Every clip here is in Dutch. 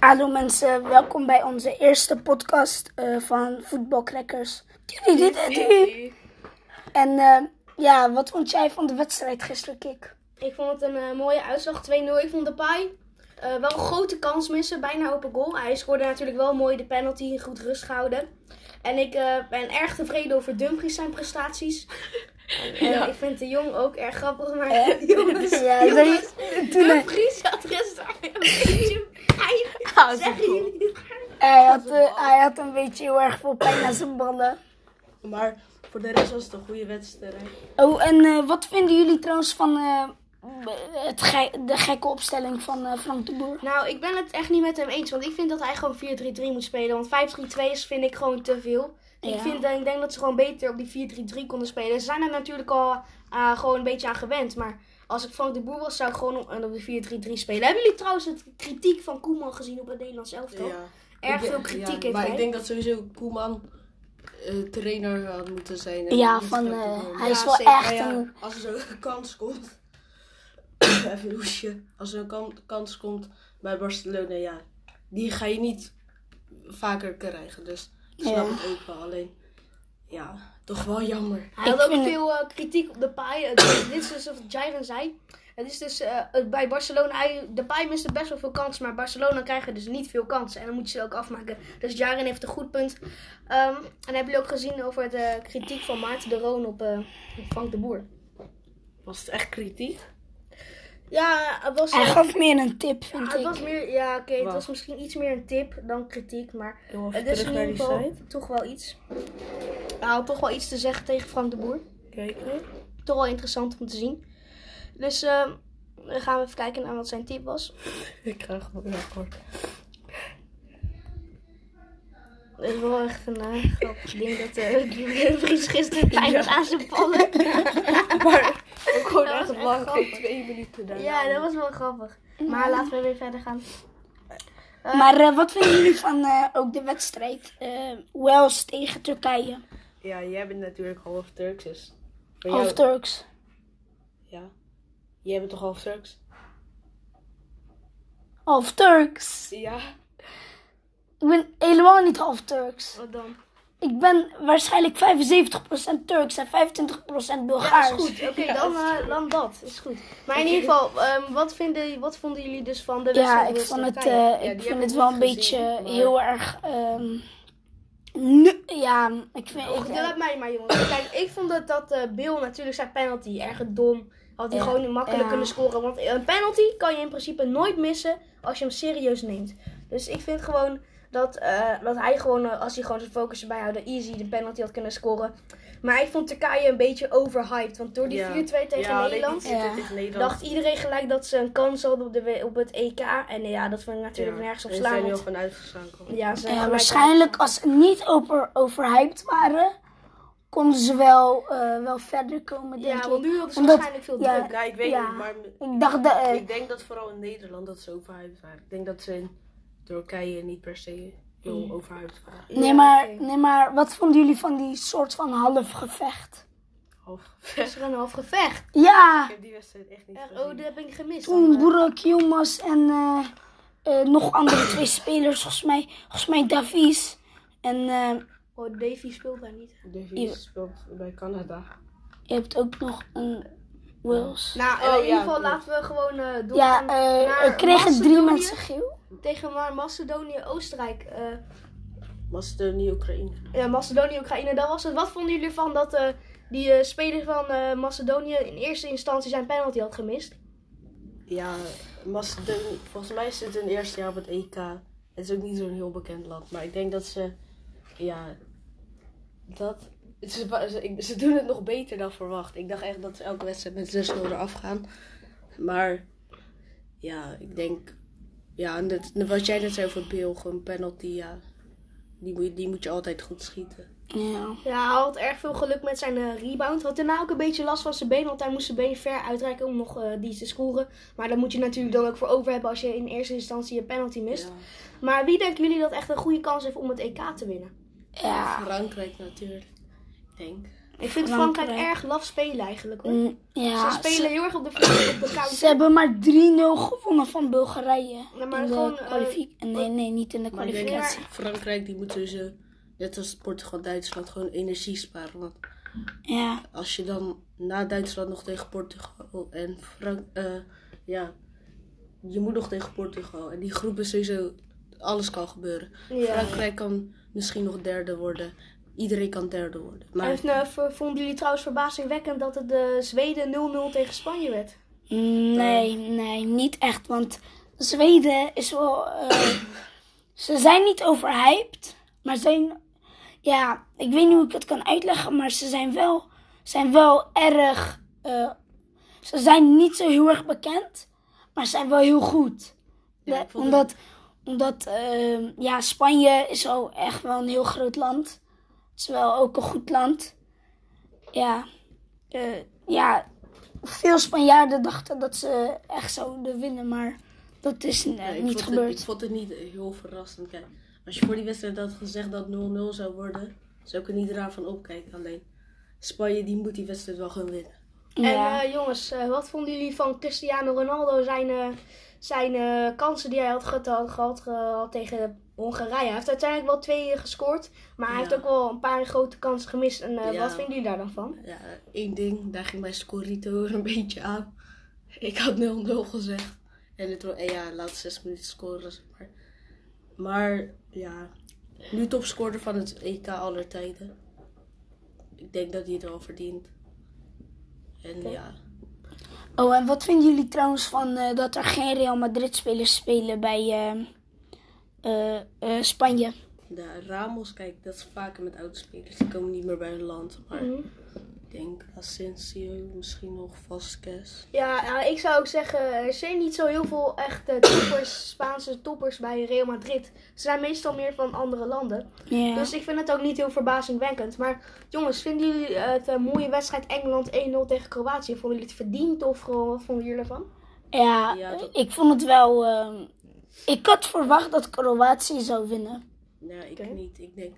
Hallo mensen, welkom bij onze eerste podcast eh, van Voetbalcrackers. En eh, ja, wat vond jij van de wedstrijd gisteren, Kik? Ik vond het een eh, mooie uitslag, 2-0. Ik vond de Pai wel een grote kans missen, bijna open goal. Hij scoorde natuurlijk wel mooi de penalty, goed rust gehouden. En ik ben erg tevreden over Dumfries zijn prestaties. En, Ik vind de jong ook erg grappig, maar Eh, jongens, ja, jongens, Dumfries had gisteren een beetje Zeggen jullie dit? hij, had, eh, hij had een beetje heel erg veel pijn aan zijn ballen. Maar voor de rest was het een goede wedstrijd. Oh, en eh, wat vinden jullie trouwens van eh, het ge- de gekke opstelling van eh, Frank de Boer? Nou, ik ben het echt niet met hem eens. Want ik vind dat hij gewoon 4-3-3 moet spelen. Want 5-3-2 is, vind ik gewoon te veel. Ja. Ik, vind, ik denk dat ze gewoon beter op die 4-3-3 konden spelen. Ze zijn er natuurlijk al eh, gewoon een beetje aan gewend. Maar als ik Frank de Boer was, zou ik gewoon op, op de 4-3-3 spelen. Hebben jullie trouwens het kritiek van Koeman gezien op het Nederlands elftal? Ja. Erg veel kritiek ja, heeft Maar hij. ik denk dat sowieso Koeman eh, trainer had moeten zijn. Ja, van, eh, hij Ja, is wel zeker. echt een... als er zo'n kans komt. even een hoesje. Als er een kan- kans komt bij Barcelona, ja. Die ga je niet vaker krijgen. Dus ik snap Ja. het ook wel. Alleen, ja, toch wel jammer. Hij Ik had ook veel eh, kritiek op de paai. Dit is dus wat Jairen zei. Het is dus eh, het- bij Barcelona, hij, de paai miste best wel veel kansen, maar Barcelona krijgen dus niet veel kansen. En dan moet je ze ook afmaken. Dus Jairen heeft een goed punt. Ehm, en hebben jullie ook gezien over de kritiek van Maarten de Roon op eh, Frank de Boer? Was het echt kritiek? Ja, het was, Hij gaf meer een tip, vind het ik. was meer, ja oké, het was misschien iets meer een tip dan kritiek, maar het is in ieder geval toch wel iets. Hij had toch wel iets te zeggen tegen Frank de Boer. Kijken. toch wel interessant om te zien. Dus eh, dan gaan we even kijken naar wat zijn tip was. Ik ga gewoon heel kort. Het is wel echt een eh, grappig ding dat uh, Vries gisteren pijn had aan zijn ballen. Maar ook gewoon Dat was echt echt lang, geen twee minuten daarna. ja, dat was wel grappig. Maar laten we weer verder gaan. Eh, Maar eh, wat vinden jullie van eh, ook de wedstrijd eh, Wales tegen Turkije? Ja, jij bent natuurlijk half Turks, dus... Half jou- Turks. Ja. Jij bent toch half Turks? Half Turks. Ja. Ik ben helemaal niet half Turks. wat dan? Ik ben waarschijnlijk 75% Turks en 25% Ja, Bulgaars. is goed. Oké, dan, eh, dan dat. Is goed. Maar in ieder geval, ehm, wat, vinden, wat vonden jullie dus van de Ja, wedstrijd? ik vond het, eh, Ja, ik heb het wel een beetje maar- heel erg. ehm, nu, ja, ik vind. Oh, Ik, laat mij maar, jongens. Kijk, ik vond dat, dat eh, Bill natuurlijk zijn penalty erg dom. Had hij Ja, gewoon makkelijk ja. kunnen scoren. Want een penalty kan je in principe nooit missen als je hem serieus neemt. Dus ik vind gewoon dat, eh, dat hij gewoon, eh, als hij gewoon zijn focus erbij houdt, easy de penalty had kunnen scoren. Maar ik vond Turkije een beetje overhyped. Want door die Ja. 4-2 tegen ja, Nederland nee, die Ja. tegen Nederland. dacht iedereen gelijk dat ze een kans hadden op, de, op het EK. En eh, ja, dat vond ik natuurlijk Ja, nergens op Ze slaan. zijn heel van uitgeschakeld. Ja, ze zijn waarschijnlijk als ze niet over, overhyped waren, konden ze wel, eh, wel verder komen, denk Ja, ik. want nu hadden ze Omdat- waarschijnlijk veel ja, druk. Ja, ik weet Ja. niet, maar Ik dacht dat. ik denk dat vooral in Nederland dat ze overhyped waren. Ik denk dat ze in Turkije niet per se heel waren. nee, Ja, maar, nee, maar wat vonden jullie van die soort van half gevecht? Half. Is er een half gevecht? Ja, Ik heb die wedstrijd echt niet gezien. oh, dat heb ik gemist. toen. Burak Yilmaz en eh, eh, nog andere twee spelers, volgens mij, volgens mij Davies. En eh, Oh, Davy speelt daar niet. De Ja. Vries speelt bij Canada. je hebt ook nog een Wales. Nou, Oh, in ieder ja, geval laten we gewoon eh Ja, doorgaan eh, naar kregen drie mensen geel. Tegen maar Macedonië, Oostenrijk. eh Macedonië, Oekraïne. ja, Macedonië, Oekraïne, dat was het. Wat vonden jullie ervan dat eh, die eh, speler van Macedonië in eerste instantie zijn penalty had gemist? Ja, Macedonië. Volgens mij is het hun eerste jaar op het EK. Het is ook niet zo'n heel bekend land. Maar ik denk dat ze. Ja. Dat. Ze, ze doen het nog beter dan verwacht. Ik dacht echt dat ze elke wedstrijd met 6-0 eraf gaan. Maar. Ja, ik denk. Ja, en wat jij net zei over Bill, gewoon penalty, ja. Die moet, je- die moet je altijd goed schieten. Ja. Ja, hij had erg veel geluk met zijn eh, rebound. Had daarna ook een beetje last van zijn been, want hij moest zijn been ver uitreiken om nog eh, die te scoren. Maar daar moet je natuurlijk dan ook voor over hebben als je in eerste instantie je penalty mist. Ja. Maar wie denken jullie dat echt een goede kans heeft om het EK te winnen? Ja, Frankrijk natuurlijk. Ik denk. Ik vind Frankrijk. Frankrijk erg laf spelen eigenlijk hoor. Mm, ja, ze spelen ze, heel erg op de, op de counter. ze hebben maar 3-0 gewonnen van Bulgarije. Ja, maar in de gewoon, eh, kwalificatie. nee, nee, niet in de Maar ik denk, kwalificatie. Frankrijk die moet sowieso, net als Portugal, Duitsland, gewoon energie sparen. Want Ja, als je dan na Duitsland nog tegen Portugal en Frank, eh, ja, je moet nog tegen Portugal. En die groep is sowieso, alles kan gebeuren. Ja. Frankrijk kan misschien nog derde worden. Iedereen kan derde worden. Maar En eh, vonden jullie trouwens verbazingwekkend dat het de Zweden 0-0 tegen Spanje werd? Mm, nee, nee, niet echt. Want Zweden is wel. eh, ze zijn niet overhyped, maar zijn. Ja, ik weet niet hoe ik het kan uitleggen, maar ze zijn wel, zijn wel erg. eh, ze zijn niet zo heel erg bekend, maar ze zijn wel heel goed. Ja, omdat omdat ja, Spanje is al echt wel een heel groot land. Het is wel ook een goed land. Ja, eh, ja, veel Spanjaarden dachten dat ze echt zouden winnen, maar dat is eh, Ja, niet vond gebeurd. Het, ik vond het niet heel verrassend. Kijk, als je voor die wedstrijd had gezegd dat 0-0 zou worden, zou ik er niet raar van opkijken. Alleen Spanje die moet die wedstrijd wel gaan winnen. ja. En eh, jongens, wat vonden jullie van Cristiano Ronaldo? Zijn, eh, zijn kansen die hij had gehad, had, gehad, gehad tegen Hongarije. Hij heeft uiteindelijk wel twee gescoord. Maar hij Ja. heeft ook wel een paar grote kansen gemist. En eh, Ja. wat vinden jullie daar dan van? Ja, één ding, daar ging mijn Scorito een beetje aan. Ik had 0-0 gezegd. En het en ja, laat zes minuten scoren, zeg maar. Maar ja, nu topscorer van het EK aller tijden. Ik denk dat hij het wel verdient. En ja, Oh, en wat vinden jullie trouwens van eh, dat er geen Real Madrid spelers spelen bij eh, eh, eh, Spanje? de Ramos, kijk, dat is vaker met oudspelers. Die komen niet meer bij hun land. Maar Mhm. ik denk Asensio, misschien nog Vasquez. Ja, ik zou ook zeggen, er zijn niet zo heel veel echte toppers, Spaanse toppers bij Real Madrid. Ze zijn meestal meer van andere landen. Dus ik vind het ook niet heel verbazingwekkend. Maar jongens, vinden jullie het een mooie wedstrijd Engeland 1-0 tegen Kroatië? Vonden jullie het verdiend of gewoon, wat vonden jullie ervan? Ja, Ja, dat- ik vond het wel. ehm, ik had verwacht dat Kroatië zou winnen. Nee, ik Oké. niet. Ik denk,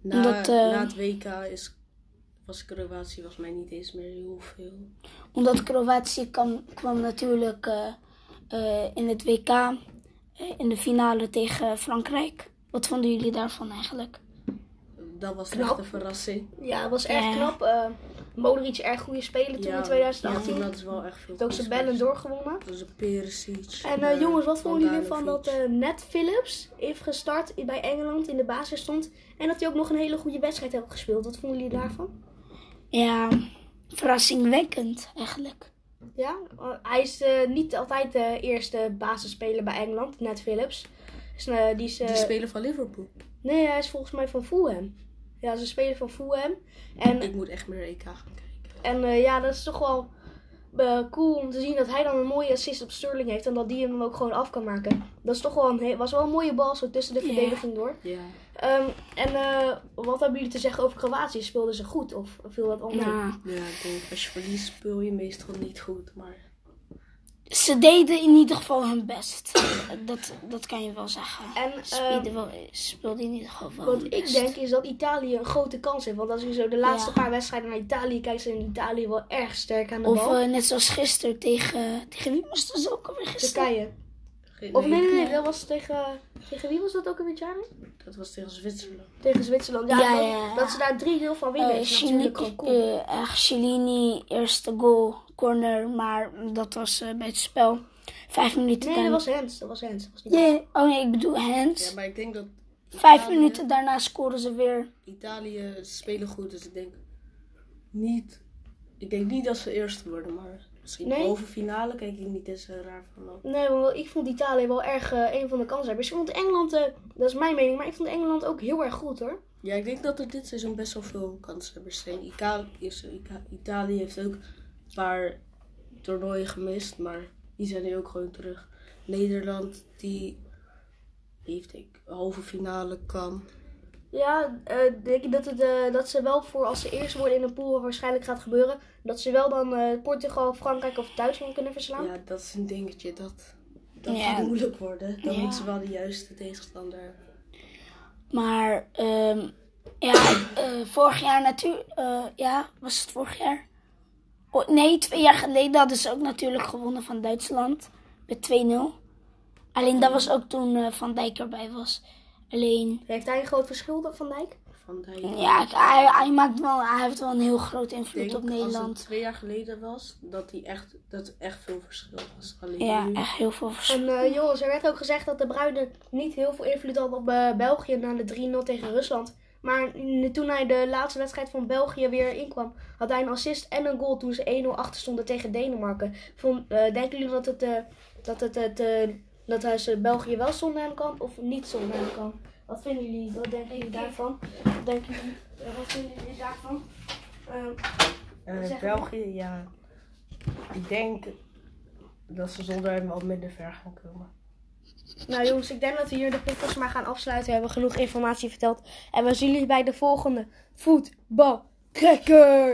na, Omdat, eh, na het WK is, was Kroatië volgens mij niet eens meer heel veel. Omdat Kroatië kwam, kwam natuurlijk eh, eh, in het WK eh, in de finale tegen Frankrijk. Wat vonden jullie daarvan eigenlijk? Dat was Knap. echt een verrassing. Ja, het was Ja. knap. Modric erg goede speler toen in 2018. Ja, dat is wel echt veel. Heeft ook zijn bellen doorgewonnen. Dat is een Perisic. En eh, eh, jongens, wat vonden jullie ervan dat Handanovic. eh Ned Phillips heeft gestart bij Engeland in de basis stond. En dat hij ook nog een hele goede wedstrijd heeft gespeeld. Wat vonden jullie daarvan? Ja, verrassingwekkend eigenlijk. Ja, hij is niet altijd de eerste basisspeler bij Engeland, Ned Phillips. Dus, die is, Die spelen van Liverpool. nee, hij is volgens mij van Fulham. Ja, ze spelen van Fulham. En, Ik moet echt meer EK gaan kijken. en eh, ja, dat is toch wel eh, cool om te zien dat hij dan een mooie assist op Sterling heeft. En dat die hem dan ook gewoon af kan maken. Dat is toch wel een, was wel een mooie bal zo tussen de Ja. verdediging door. Ja. Ehm, en eh, wat hebben jullie te zeggen over Kroatië? Speelden ze goed of viel dat onder? Nou, ja, ik denk als je verliest speel je meestal niet goed. Maar ze deden in ieder geval hun best. Dat, dat kan je wel zeggen. En, Ze ehm, speelden, speelden in ieder geval wel Wat hun ik best. denk is dat Italië een grote kans heeft. Want als je zo de laatste Ja. paar wedstrijden naar Italië kijkt, zijn Italië wel erg sterk aan de Of bal. eh, net zoals gisteren tegen... Tegen wie was dat ook alweer gisteren? Turkije. Of nee, nee, nee, dat was tegen... Tegen wie was dat ook alweer, Jaren? dat was tegen Zwitserland. Tegen Zwitserland. Ja, Ja, dat, ja, ja. dat ze daar 3-0 van winnen is Chili- natuurlijk cool. eh, echt Chilini, eerste goal, corner, maar dat was eh, bij het spel. Vijf minuten nee, dat was Hens. Dat was Hens. Dat was niet Nee, oh nee, ik bedoel Hens. Ja, maar ik denk dat Vijf minuten daarna scoren ze weer. Italië spelen goed, dus ik denk niet. Ik denk niet dat ze eerst worden, maar misschien Nee? halve finale kijk ik niet eens eh, raar van op. Nee, want ik vond Italië wel erg eh, een van de kanshebbers. Ik vond Engeland, eh, dat is mijn mening, maar ik vond Engeland ook heel erg goed hoor. Ja, ik denk dat er dit seizoen best wel veel kanshebbers zijn. Italië, heeft ook paar toernooien gemist, maar die zijn nu ook gewoon terug. Nederland, die heeft ik halve finale kan. Ja, eh, denk ik dat, het, eh, dat ze wel voor als ze eerst worden in een pool, waarschijnlijk gaat gebeuren, dat ze wel dan eh, Portugal, Frankrijk of Duitsland kunnen verslaan. Ja, dat is een dingetje. Dat, dat Ja. gaat moeilijk worden. Dan Ja. moeten ze wel de juiste tegenstander hebben. Maar ehm, Ja, eh, vorig jaar natuurlijk. ja, was het vorig jaar? Oh, nee, twee jaar geleden hadden ze ook natuurlijk gewonnen van Duitsland. Met 2-0. Alleen dat was ook toen eh, Van Dijk erbij was. Alleen, Heeft hij een groot verschil, Van Dijk? Van Dijk. ja, hij, hij, maakt wel, hij heeft wel een heel groot invloed denk op als Nederland. het twee jaar geleden was, dat, die echt, dat echt veel verschil was. Alleen Ja, nu, echt heel veel verschil. En eh, jongens, er werd ook gezegd dat de Bruinen niet heel veel invloed hadden op eh, België na de 3-0 tegen Rusland. Maar toen hij de laatste wedstrijd van België weer inkwam, had hij een assist en een goal toen ze 1-0 achter stonden tegen Denemarken. Vond, eh, denken jullie dat het, eh, dat het, het eh, dat hij ze België wel zonder hem kan of niet zonder hem kan? Wat vinden jullie? Wat denken jullie daarvan? Wat denken jullie? wat vinden jullie daarvan? België, ja. Ik denk dat ze zonder hem wel minder ver gaan komen. Nou jongens, ik denk dat we hier de podcast maar gaan afsluiten. We hebben genoeg informatie verteld. En we zien jullie bij de volgende voetbalcracker.